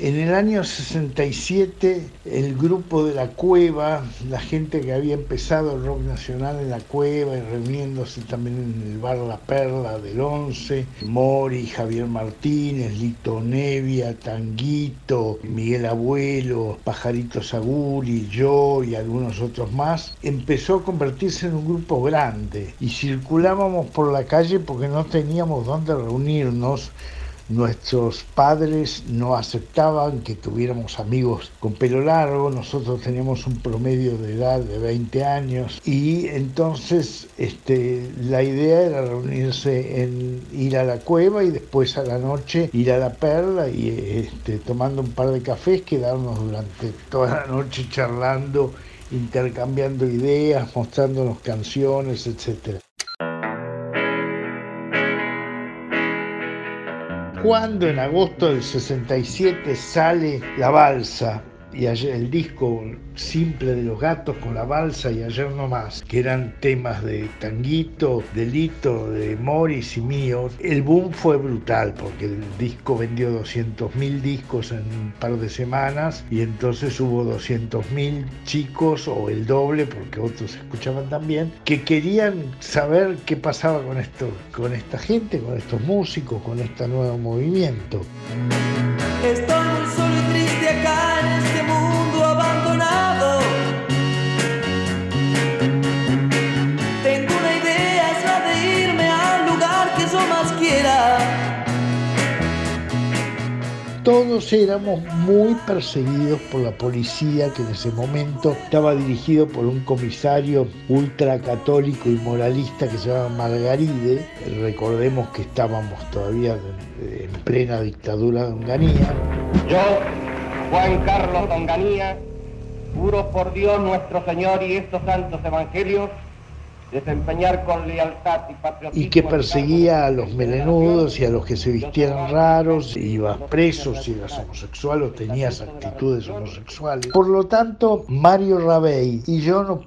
En el año 67 el grupo de la cueva, la gente que había empezado el rock nacional en la cueva y reuniéndose también en el bar La Perla del 11, Mori, Javier Martínez, Lito Nevia, Tanguito, Miguel Abuelo, Pajarito Saguri, yo y algunos otros más, empezó a convertirse en un grupo grande y circulábamos por la calle porque no teníamos dónde reunirnos Nuestros padres no aceptaban que tuviéramos amigos con pelo largo, nosotros teníamos un promedio de edad de 20 años y entonces este, la idea era reunirse en ir a la cueva y después a la noche ir a la perla y este, tomando un par de cafés quedarnos durante toda la noche charlando, intercambiando ideas, mostrándonos canciones, etcétera. Cuando en agosto del 67 sale La Balsa y el disco simple de los gatos con la balsa y ayer no más, que eran temas de Tanguito, de Lito, de Morris y mío, el boom fue brutal porque el disco vendió 200.000 discos en un par de semanas y entonces hubo 200.000 chicos o el doble porque otros escuchaban también que querían saber qué pasaba con esto, con esta gente, con estos músicos, con este nuevo movimiento. Todos éramos muy perseguidos por la policía que en ese momento estaba dirigido por un comisario ultracatólico y moralista que se llama Margaride. Recordemos que estábamos todavía en plena dictadura de Onganía. Yo, Juan Carlos Onganía, juro por Dios nuestro Señor y estos santos evangelios desempeñar con lealtad y patriotismo. Y que perseguía a los melenudos y a los que se vistieran raros, iba preso si eras homosexual o tenías actitudes homosexuales. Por lo tanto, Mario Rabey y yo nos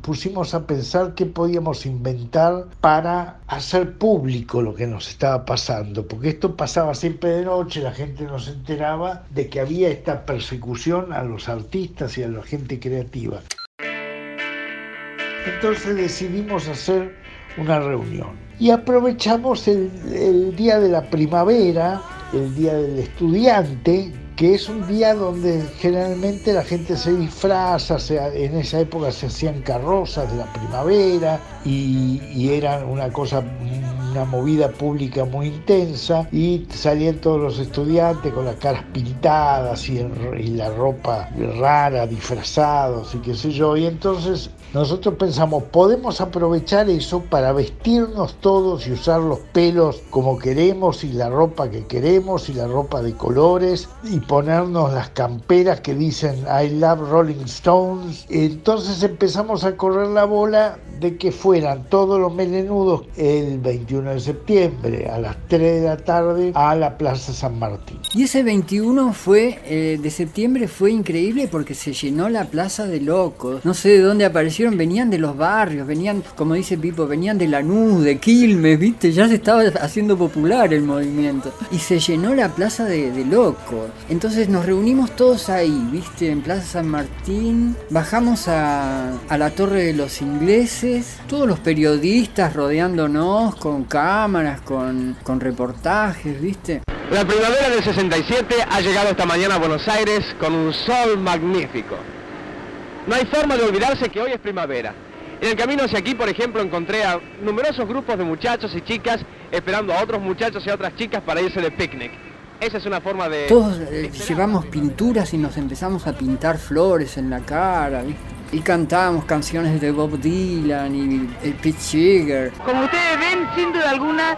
pusimos a pensar qué podíamos inventar para hacer público lo que nos estaba pasando, porque esto pasaba siempre de noche, la gente no se enteraba de que había esta persecución a los artistas y a la gente creativa. Entonces decidimos hacer una reunión. Y aprovechamos el, día de la primavera, el día del estudiante, que es un día donde generalmente la gente se disfraza, en esa época se hacían carrozas de la primavera y, y era una cosa una movida pública muy intensa y salían todos los estudiantes con las caras pintadas y, la ropa rara, disfrazados y qué sé yo. Y entonces nosotros pensamos, podemos aprovechar eso para vestirnos todos y usar los pelos como queremos y la ropa que queremos y la ropa de colores y ponernos las camperas que dicen I love Rolling Stones. Entonces empezamos a correr la bola de que fueran todos los melenudos el 21 de septiembre a las 3 de la tarde a la Plaza San Martín. Y ese 21 fue, eh, de septiembre fue increíble porque se llenó la Plaza de Locos. No sé de dónde aparecieron, venían de los barrios, venían, como dice Pipo, venían de Lanús, de Quilmes, viste, ya se estaba haciendo popular el movimiento. Y se llenó la Plaza de, Locos. Entonces nos reunimos todos ahí, viste, en Plaza San Martín, bajamos a la Torre de los Ingleses, todos los periodistas rodeándonos con cámaras, con, con reportajes, ¿viste? La primavera del 67 ha llegado esta mañana a Buenos Aires con un sol magnífico. No hay forma de olvidarse que hoy es primavera. En el camino hacia aquí, por ejemplo, encontré a numerosos grupos de muchachos y chicas esperando a otros muchachos y a otras chicas para irse de picnic. Esa es una forma de... Todos eh, llevamos pinturas y nos empezamos a pintar flores en la cara, ¿viste? Y cantábamos canciones de Bob Dylan y el Pete Seeger. Como ustedes ven, sin duda alguna,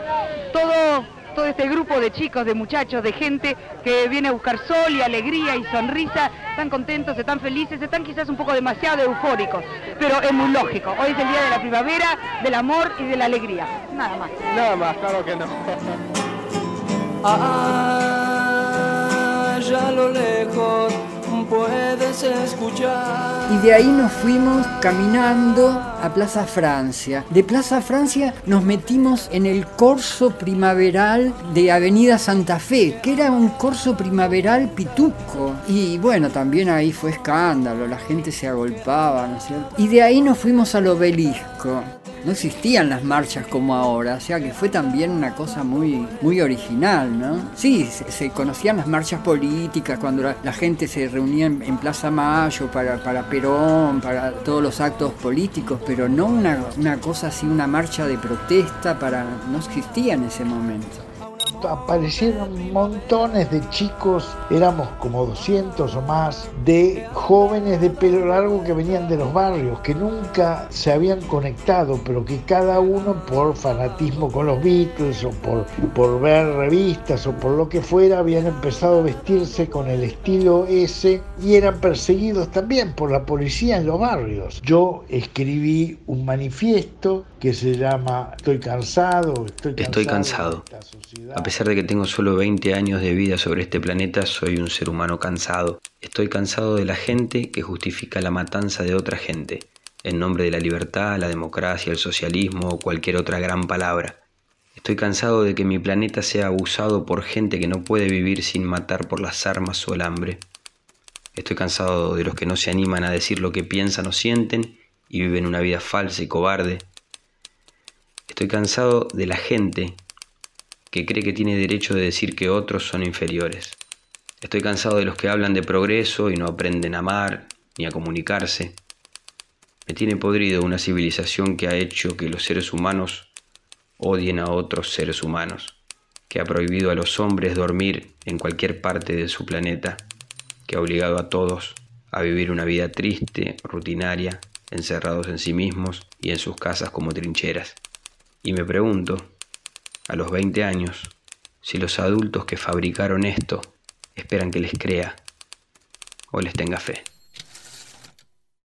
todo, todo este grupo de chicos, de muchachos, de gente que viene a buscar sol y alegría y sonrisa, están contentos, están felices, están quizás un poco demasiado eufóricos, pero es muy lógico. Hoy es el día de la primavera, del amor y de la alegría. Nada más. Nada más, claro que no. Allá a lo lejos puede quise escuchar. Y de ahí nos fuimos caminando a Plaza Francia. De Plaza Francia nos metimos en el corso primaveral de Avenida Santa Fe, que era un corso primaveral pituco. Y bueno, también ahí fue escándalo, la gente se agolpaba, ¿no es cierto? Y de ahí nos fuimos al obelisco no existían las marchas como ahora, o sea que fue también una cosa muy, muy original, ¿no? Sí, se, conocían las marchas políticas cuando la, gente se reunía en, Plaza Mayo para, para, Perón, para todos los actos políticos, pero no una, una cosa así, una marcha de protesta para. no existía en ese momento aparecieron montones de chicos, éramos como 200 o más, de jóvenes de pelo largo que venían de los barrios, que nunca se habían conectado, pero que cada uno por fanatismo con los Beatles o por, por ver revistas o por lo que fuera, habían empezado a vestirse con el estilo ese y eran perseguidos también por la policía en los barrios. Yo escribí un manifiesto que se llama Estoy cansado, estoy cansado. A pesar de que tengo solo 20 años de vida sobre este planeta, soy un ser humano cansado. Estoy cansado de la gente que justifica la matanza de otra gente, en nombre de la libertad, la democracia, el socialismo o cualquier otra gran palabra. Estoy cansado de que mi planeta sea abusado por gente que no puede vivir sin matar por las armas o el hambre. Estoy cansado de los que no se animan a decir lo que piensan o sienten y viven una vida falsa y cobarde. Estoy cansado de la gente que cree que tiene derecho de decir que otros son inferiores. Estoy cansado de los que hablan de progreso y no aprenden a amar ni a comunicarse. Me tiene podrido una civilización que ha hecho que los seres humanos odien a otros seres humanos, que ha prohibido a los hombres dormir en cualquier parte de su planeta, que ha obligado a todos a vivir una vida triste, rutinaria, encerrados en sí mismos y en sus casas como trincheras. Y me pregunto, a los 20 años, si los adultos que fabricaron esto esperan que les crea o les tenga fe.